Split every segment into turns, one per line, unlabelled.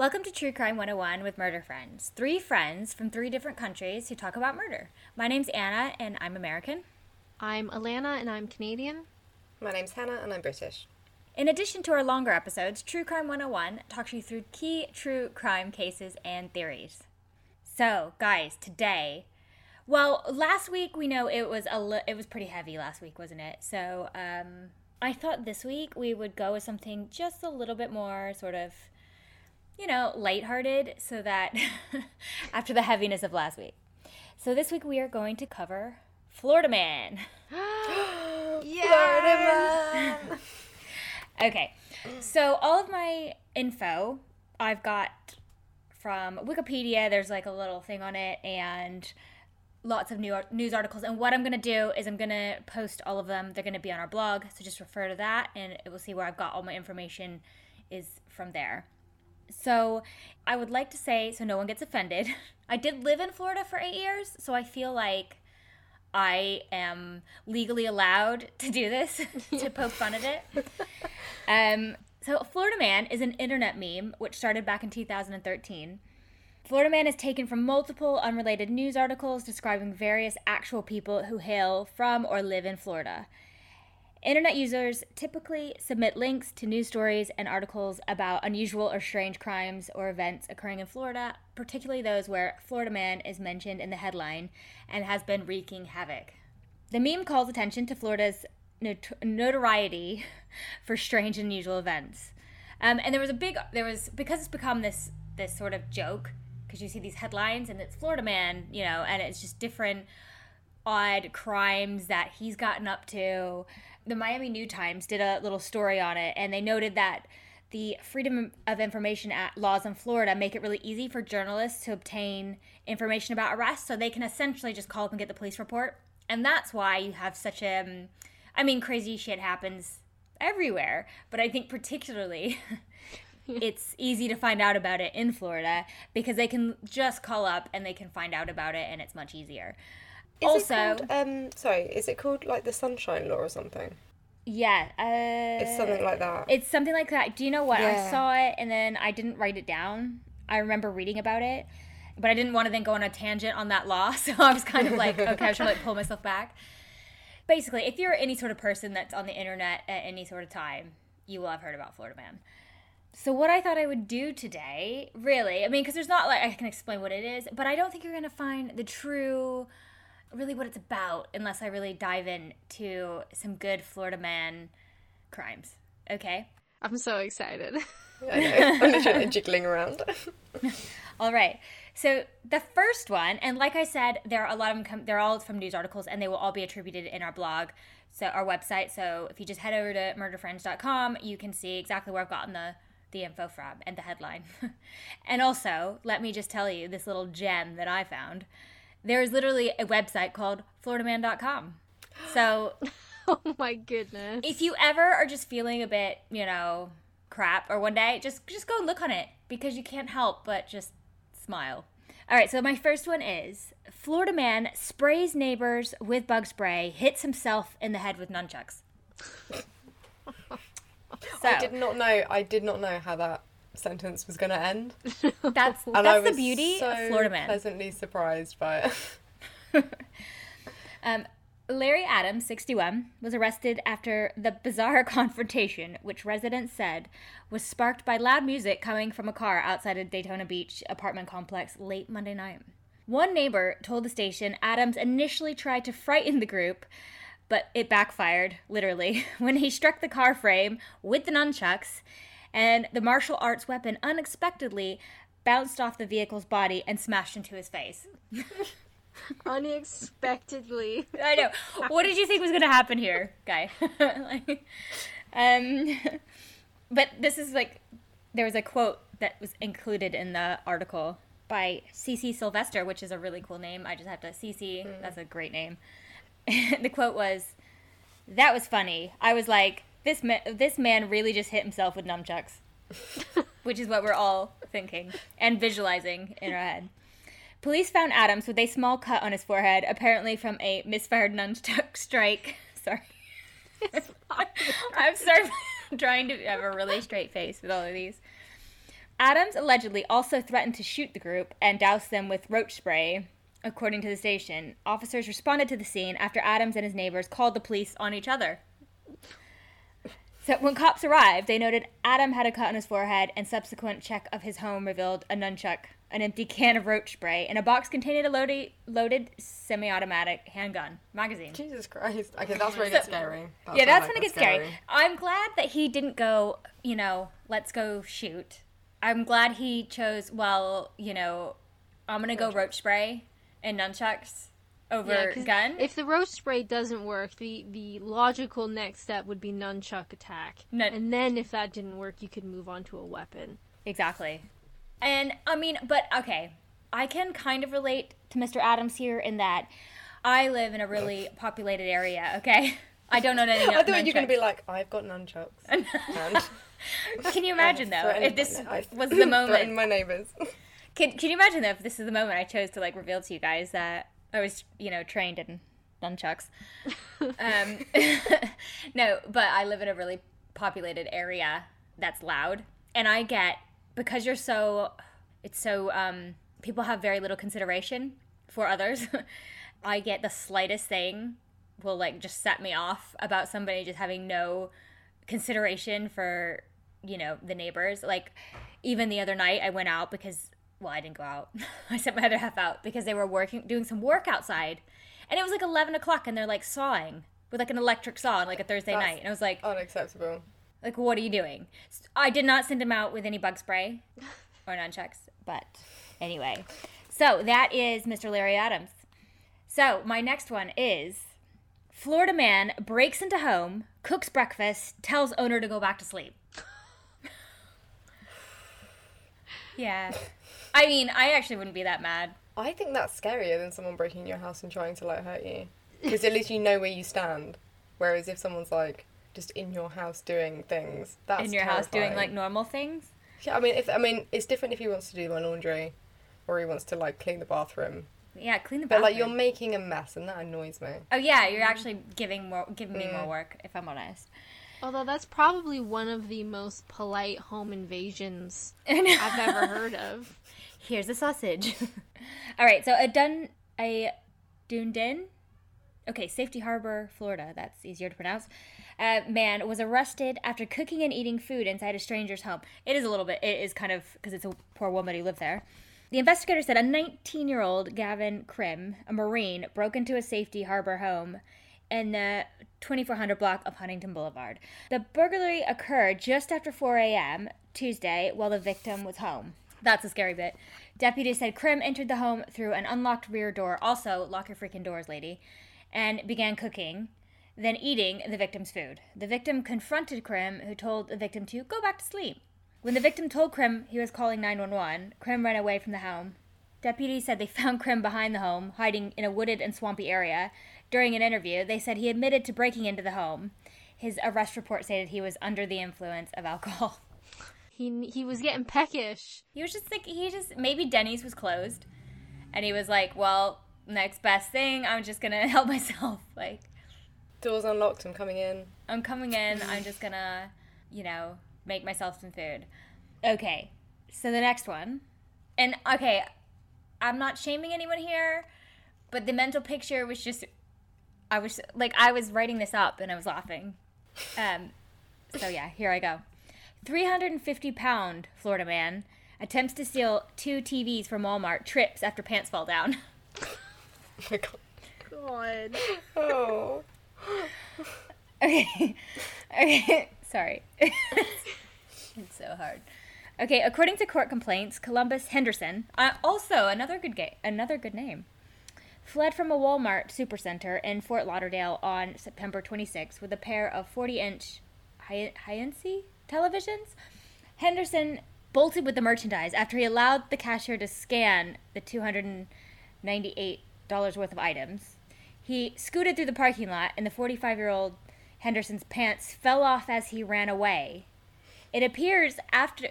Welcome to True Crime 101 with Murder Friends. Three friends from three different countries who talk about murder. My name's Anna and I'm American.
I'm Alana and I'm Canadian.
My name's Hannah and I'm British.
In addition to our longer episodes, True Crime 101 talks you through key true crime cases and theories. So, guys, today, well, last week we know it was a li- it was pretty heavy last week, wasn't it? So, um, I thought this week we would go with something just a little bit more sort of you know, lighthearted so that after the heaviness of last week. So this week we are going to cover Florida Man.
Florida man.
Okay. So all of my info I've got from Wikipedia. There's like a little thing on it and lots of new news articles. And what I'm going to do is I'm going to post all of them. They're going to be on our blog. So just refer to that and it will see where I've got all my information is from there. So I would like to say, so no one gets offended, I did live in Florida for eight years. So I feel like I am legally allowed to do this, to poke fun at it. Um, so, Florida Man is an internet meme which started back in 2013. Florida Man is taken from multiple unrelated news articles describing various actual people who hail from or live in Florida. Internet users typically submit links to news stories and articles about unusual or strange crimes or events occurring in Florida, particularly those where Florida Man is mentioned in the headline and has been wreaking havoc. The meme calls attention to Florida's not- notoriety for strange and unusual events. Um, and there was a big, there was because it's become this this sort of joke because you see these headlines and it's Florida Man, you know, and it's just different odd crimes that he's gotten up to. The Miami New Times did a little story on it, and they noted that the Freedom of Information Act laws in Florida make it really easy for journalists to obtain information about arrests, so they can essentially just call up and get the police report. And that's why you have such a, um, I mean, crazy shit happens everywhere, but I think particularly it's easy to find out about it in Florida because they can just call up and they can find out about it, and it's much easier.
Is
also,
it called, um, sorry, is it called like the Sunshine Law or something?
yeah, uh,
It's something like that.
It's something like that. Do you know what? I saw it and then I didn't write it down. I remember reading about it, but I didn't want to then go on a tangent on that law. So I was kind of like, okay, I to like pull myself back. Basically, if you're any sort of person that's on the internet at any sort of time, you will have heard about Florida Man. So what I thought I would do today, really, I mean, because there's not like I can explain what it is, but I don't think you're gonna find the true, really what it's about unless I really dive into some good Florida Man crimes. Okay.
I'm so excited.
I know. I'm literally jiggling around.
All right. So the first one, and like I said, there are a lot of them. Come, they're all from news articles, and they will all be attributed in our blog, so our website. So if you just head over to murderfriends.com, you can see exactly where I've gotten the the info from and the headline. and also, let me just tell you this little gem that I found. There is literally a website called FloridaMan.com. So
oh my goodness.
if you ever are just feeling a bit, you know, crap or one day, just just go and look on it because you can't help but just smile. All right, so my first one is Florida man sprays neighbors with bug spray, hits himself in the head with nunchucks. So
I did not know. I did not know how that sentence was going to end,
that's
and I
that's the beauty
so
of Florida man.
pleasantly surprised by it.
Um, Larry Adams, 61, was arrested after the bizarre confrontation, which residents said was sparked by loud music coming from a car outside a Daytona Beach apartment complex late Monday night. One neighbor told the station Adams initially tried to frighten the group, but it backfired, literally, when he struck the car frame with the nunchucks, and the martial arts weapon unexpectedly bounced off the vehicle's body and smashed into his face.
Unexpectedly.
I know. What did you think was going to happen here, guy? like, um, but this is like there was a quote that was included in the article by CC Sylvester, which is a really cool name. I just have to Cece. That's a great name. the quote was, "That was funny. I was like, this ma- this man really just hit himself with nunchucks." which is what we're all thinking and visualizing in our head. Police found Adams with a small cut on his forehead, apparently from a misfired nunchuck strike. Sorry. I'm sorry. Trying to have a really straight face with all of these. Adams allegedly also threatened to shoot the group and douse them with roach spray. According to the station, officers responded to the scene after Adams and his neighbors called the police on each other. So when cops arrived, they noted Adam had a cut on his forehead, and subsequent check of his home revealed a nunchuck, an empty can of roach spray, and a box containing a loaded, loaded semi-automatic handgun magazine.
Jesus Christ. Okay, that's where it gets scary. That
yeah, that's
like
when it gets scary. I'm glad that he didn't go, you know, let's go shoot. I'm glad he chose, well, you know, I'm going to go roach spray and nunchucks over
Yeah, 'cause
gun.
If the roach spray doesn't work, the the logical next step would be nunchuck attack.
Nun-
and then if that didn't work, you could move on to a weapon.
Exactly. And I mean, but okay, I can kind of relate to Mr. Adams here in that I live in a really populated area, okay? I don't know anything
I thought you were going to be like, I've got nunchucks. and
Can you imagine though if this
I've
was the
threatened
moment?
my neighbours.
Can, can you imagine though if this is the moment I chose to like reveal to you guys that I was, you know, trained in nunchucks? um, no, but I live in a really populated area that's loud, and I get because you're so, it's so um, people have very little consideration for others. I get the slightest thing will like just set me off about somebody just having no consideration for you know the neighbors like even the other night i went out because well i didn't go out. I sent my other half out because they were working doing some work outside. And it was like 11 o'clock and they're like sawing with like an electric saw on like a thursday
That's-
night. And i was like
Unacceptable.
like what are you doing? I did not send him out with any bug spray or nunchucks but anyway. So that is mr larry adams. So my next one is florida man breaks into home cooks breakfast tells owner to go back to sleep. Yeah i mean i actually wouldn't be that mad
I think that's scarier than someone breaking your house and trying to like hurt you. Because at least you know where you stand. Whereas if someone's like just in your house doing things, that's
in your house doing like normal things
Yeah, I mean, if I mean, it's different if he wants to do my laundry, or he wants to like clean the bathroom.
yeah clean the bathroom.
But like you're making a mess, and that annoys me.
oh yeah you're actually giving more giving me more
Mm.
work if i'm honest
Although that's probably one of the most polite home invasions. I've ever heard of.
Here's a sausage. All right, so a dun a Dunedin, okay, Safety Harbor, Florida. That's easier to pronounce. Uh, man was arrested after cooking and eating food inside a stranger's home. It is a little bit. It is kind of because it's a poor woman who lived there. The investigator said a 19-year-old Gavin Krim, a Marine, broke into a Safety Harbor home in the 2400 block of Huntington Boulevard. The burglary occurred just after 4 a.m. Tuesday while the victim was home. That's a scary bit. Deputies said Krim entered the home through an unlocked rear door. Also, lock your freaking doors, lady. And began cooking, then eating the victim's food. The victim confronted Krim, who told the victim to go back to sleep. When the victim told Krim he was calling 911, Krim ran away from the home. Deputies said they found Krim behind the home, hiding in a wooded and swampy area. During an interview, they said he admitted to breaking into the home. His arrest report stated he was under the influence of alcohol.
He he was getting peckish.
He was just like, he just, maybe Denny's was closed. And he was like, well, next best thing, I'm just gonna help myself. Like,
Doors unlocked. I'm coming in.
I'm coming in, I'm just gonna, you know, make myself some food. Okay, so the next one. And okay, I'm not shaming anyone here, but the mental picture was just, I was like, I was writing this up and I was laughing. Um, so yeah, here I go. 350 pound Florida man attempts to steal two TVs from Walmart, trips after pants fall down.
Oh my god.
God.
Oh.
Okay. Okay. Sorry. it's so hard. Okay, according to court complaints, Columbus Henderson, uh, also another good ga- another good name, fled from a Walmart supercenter in Fort Lauderdale on September 26 with a pair of 40-inch Hi- Hisense televisions. Henderson bolted with the merchandise after he allowed the cashier to scan the $298 worth of items. He scooted through the parking lot, and the 45 year old Henderson's pants fell off as he ran away. It appears after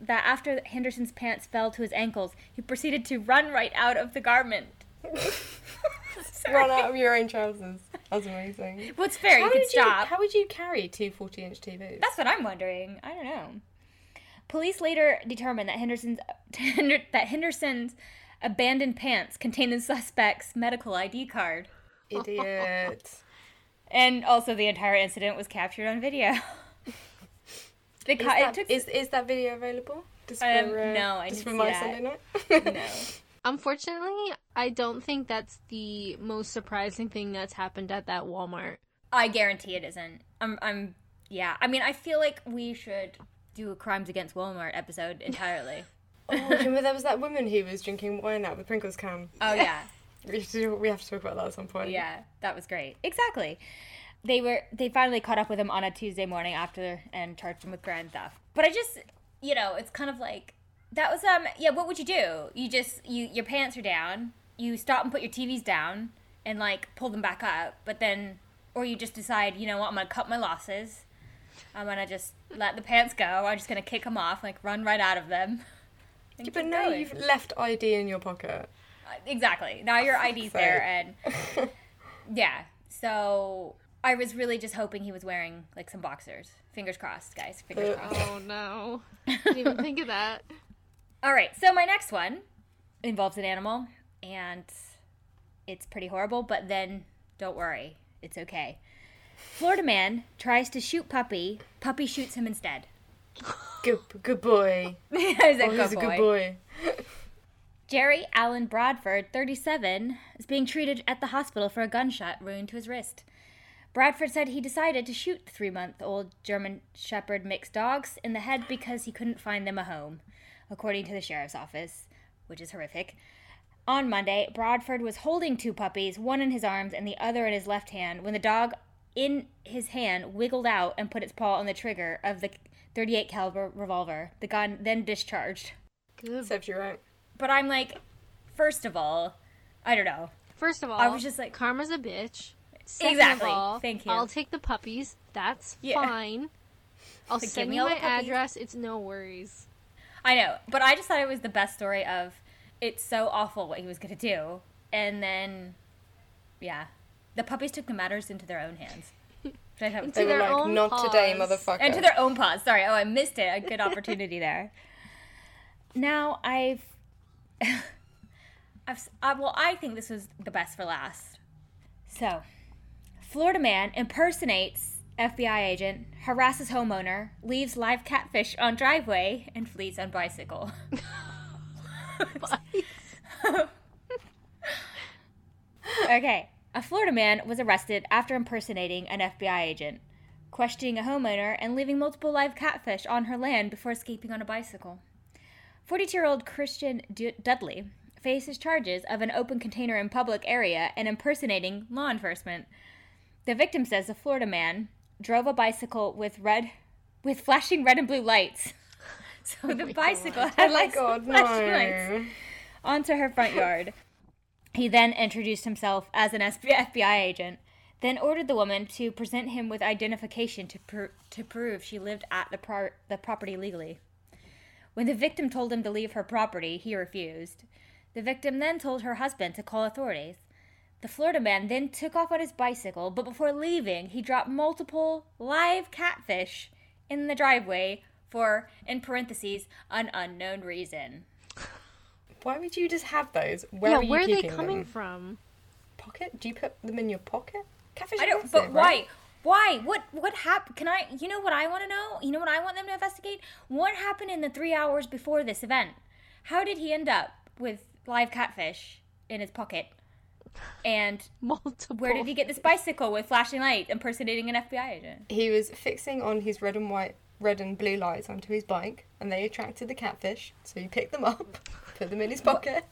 that after Henderson's pants fell to his ankles, he proceeded to run right out of the garment.
Run out of your own trousers. That's amazing.
Well, it's fair. You
How
could
would you,
stop.
how would you carry two 40 inch TVs?
That's what I'm wondering. I don't know. Police later determined that Henderson's that Henderson's abandoned pants contained the suspect's medical ID card,
Idiot.
and also the entire incident was captured on video. the
Is
co-
that,
it took
is, is that video available? Just for,
Um,
uh,
no, I
just
didn't
for my. Sunday night.
no.
Unfortunately, I don't think that's the most surprising thing that's happened at that Walmart.
I guarantee it isn't. I'm. I'm. Yeah. I mean, I feel like we should do a crimes against Walmart episode entirely.
oh, remember there was that woman who was drinking wine out of the Pringles can.
oh yeah.
We, should, we have to talk about that at some point.
Yeah, that was great. Exactly. They were they finally caught up with him on a Tuesday morning after and charged him with grand theft. But I just, you know, it's kind of like that was um yeah, what would you do? You just you your pants are down, you stop and put your TVs down and like pull them back up, but then or you just decide, you know what, I'm going to cut my losses. I'm going to just let the pants go. I'm just going to kick them off, like run right out of them. and
Yeah, but
keep
now
going.
you've left ID in your pocket.
Exactly. Now your ID's there, and yeah. So I was really just hoping he was wearing like some boxers. Fingers crossed, guys. Fingers
Uh,
crossed.
Oh no. Didn't even think of that.
All right. So my next one involves an animal, and it's pretty horrible. But then don't worry, it's okay. Florida man tries to shoot puppy. Puppy shoots him instead.
Good, good boy.
Oh, he's a
Oh,
good
he's a
boy.
good boy.
Jerry Allen Bradford, 37, is being treated at the hospital for a gunshot wound to his wrist. Bradford said he decided to shoot the three month old German Shepherd mixed dogs in the head because he couldn't find them a home, according to the sheriff's office, which is horrific. On Monday, Bradford was holding two puppies, one in his arms and the other in his left hand, when the dog in his hand wiggled out and put its paw on the trigger of the 38 caliber revolver. The gun then discharged.
Good.
Serves you right.
But I'm like, first of all, I don't know.
First of all,
I was just like-
Karma's a bitch. Second
Exactly.
Of all,
Thank you.
I'll take the puppies. That's
Yeah.
fine. I'll
give
send
me
you my address. It's no worries.
I know, but I just thought it was the best story of it's so awful what he was going to do. And then, yeah, the puppies took the matters into their own hands. Which I thought
They
To
were like,
own
not today, motherfucker.
and to their own paws. Sorry. Oh, I missed it. A good opportunity there. Now I've, I've, s- uh, well, I think this was the best for last. So, Florida man impersonates FBI agent, harasses homeowner, leaves live catfish on driveway, and flees on bicycle. Okay. A Florida man was arrested after impersonating an FBI agent, questioning a homeowner, and leaving multiple live catfish on her land before escaping on a bicycle. 42 year old Christian D- Dudley faces charges of an open container in public area and impersonating law enforcement. The victim says the Florida man drove a bicycle with red with flashing red and blue lights. So the oh bicycle
Oh
had
my
like
god,
flashing lights onto her front yard. He then introduced himself as an FBI agent, then ordered the woman to present him with identification to, pr- to prove she lived at the, pro- the property legally. When the victim told him to leave her property, he refused. The victim then told her husband to call authorities. The Florida man then took off on his bicycle, but before leaving, he dropped multiple live catfish in the driveway for, in parentheses, an unknown reason.
Why would you just have those? Where
yeah,
are you
where are they coming
them?
from?
Pocket? Do you put them in your pocket? Catfish
I don't.
massive,
But
right?
why? Why? What? What happened? Can I? You know what I want to know? You know what I want them to investigate? What happened in the three hours before this event? How did he end up with live catfish in his pocket? And
Multiple.
where did he get this bicycle with flashing light impersonating an FBI agent?
He was fixing on his red and white, red and blue lights onto his bike, and they attracted the catfish. So he picked them up, put them in his pocket.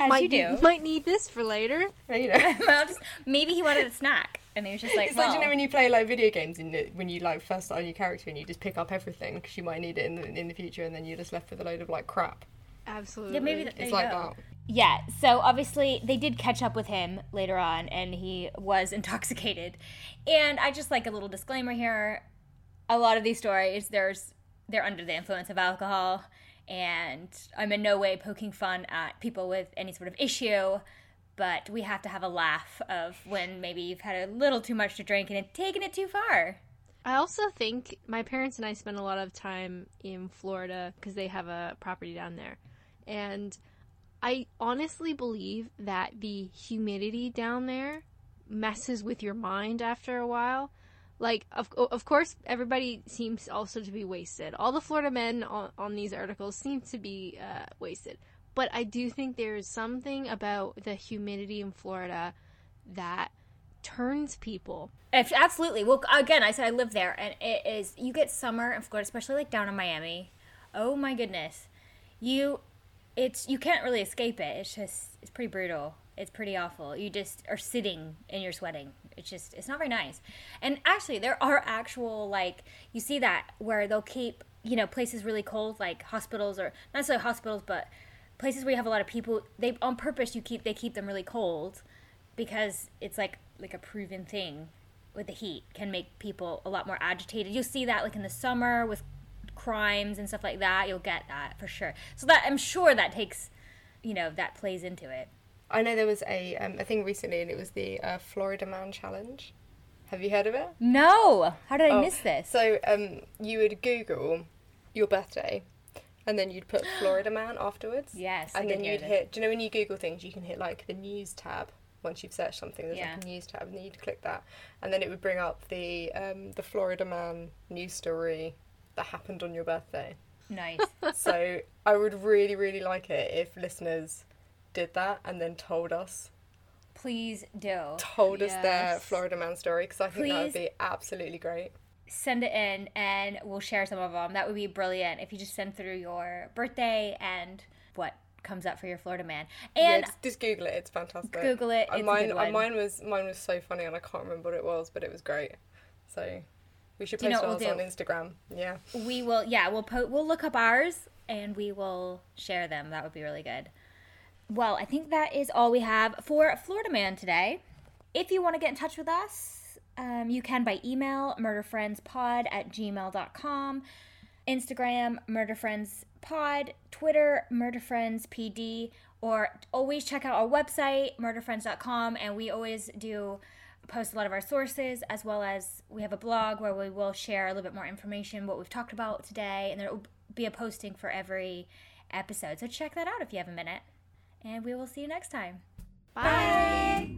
As
might
you do.
Need, might need this for later.
and, you know,
well, just, maybe he wanted a snack, and he was just like,
it's
well,
like you know when you play like video games and uh, when you like first start on your character and you just pick up everything because you might need it in the in the future, and then you're just left with a load of like crap.
Absolutely.
yeah, maybe that,
It's like
go.
that.
Yeah, so obviously they did catch up with him later on and he was intoxicated. And I just like a little disclaimer here. A lot of these stories there's they're under the influence of alcohol and I'm in no way poking fun at people with any sort of issue, but we have to have a laugh of when maybe you've had a little too much to drink and taken it too far.
I also think my parents and I spend a lot of time in Florida because they have a property down there. And I honestly believe that the humidity down there messes with your mind after a while. Like, of, of course, everybody seems also to be wasted. All the Florida men on, on these articles seem to be uh, wasted. But I do think there's something about the humidity in Florida that turns people.
If, absolutely. Well, again, I said I live there, and it is. You get summer in Florida, especially like down in Miami. Oh my goodness, you, it's you can't really escape it. It's just it's pretty brutal. It's pretty awful. You just are sitting and you're sweating. It's just it's not very nice. And actually, there are actual like you see that where they'll keep you know places really cold, like hospitals or not necessarily hospitals, but places where you have a lot of people. They on purpose you keep they keep them really cold because it's like like a proven thing with the heat can make people a lot more agitated. You'll see that like in the summer with crimes and stuff like that. You'll get that for sure. So that I'm sure that takes, you know, that plays into it.
I know there was a um, a thing recently, and it was the uh, Florida Man Challenge. Have you heard of it?
No. How did I
Oh,
miss this?
So um, you would Google your birthday, and then you'd put Florida Man afterwards.
Yes,
And then you'd hit. Do you know when you Google things, you can hit like the news tab once you've searched something. There's
Yeah.
like a news tab, and then you'd click that, and then it would bring up the um, the Florida Man news story that happened on your birthday.
nice.
so I would really, really like it if listeners did that and then told us
Please do.
told us their Florida Man story because I think that would be absolutely great.
Send it in and we'll share some of them. That would be brilliant if you just send through your birthday and what comes up for your Florida man.
yeah,
And
just, just Google it. It's fantastic.
Google it,
Uh,
it's a
mine,
good
uh,
one.
mine was mine was so funny, and I can't remember what it was, but it was great. So we should
Do you
post
know
ours on
we'll
Instagram. Yeah.
we will yeah, we'll po- we'll look up ours and we will share them. That would be really good. Well, I think that is all we have for Florida Man today. If you want to get in touch with us, um, you can by email murderfriendspod at gmail.com, Instagram murderfriendspod, Twitter murderfriendspd, or always check out our website murderfriends.com and we always do post a lot of our sources as well as we have a blog where we will share a little bit more information what we've talked about today and there will be a posting for every episode. So check that out if you have a minute and we will see you next time.
Bye.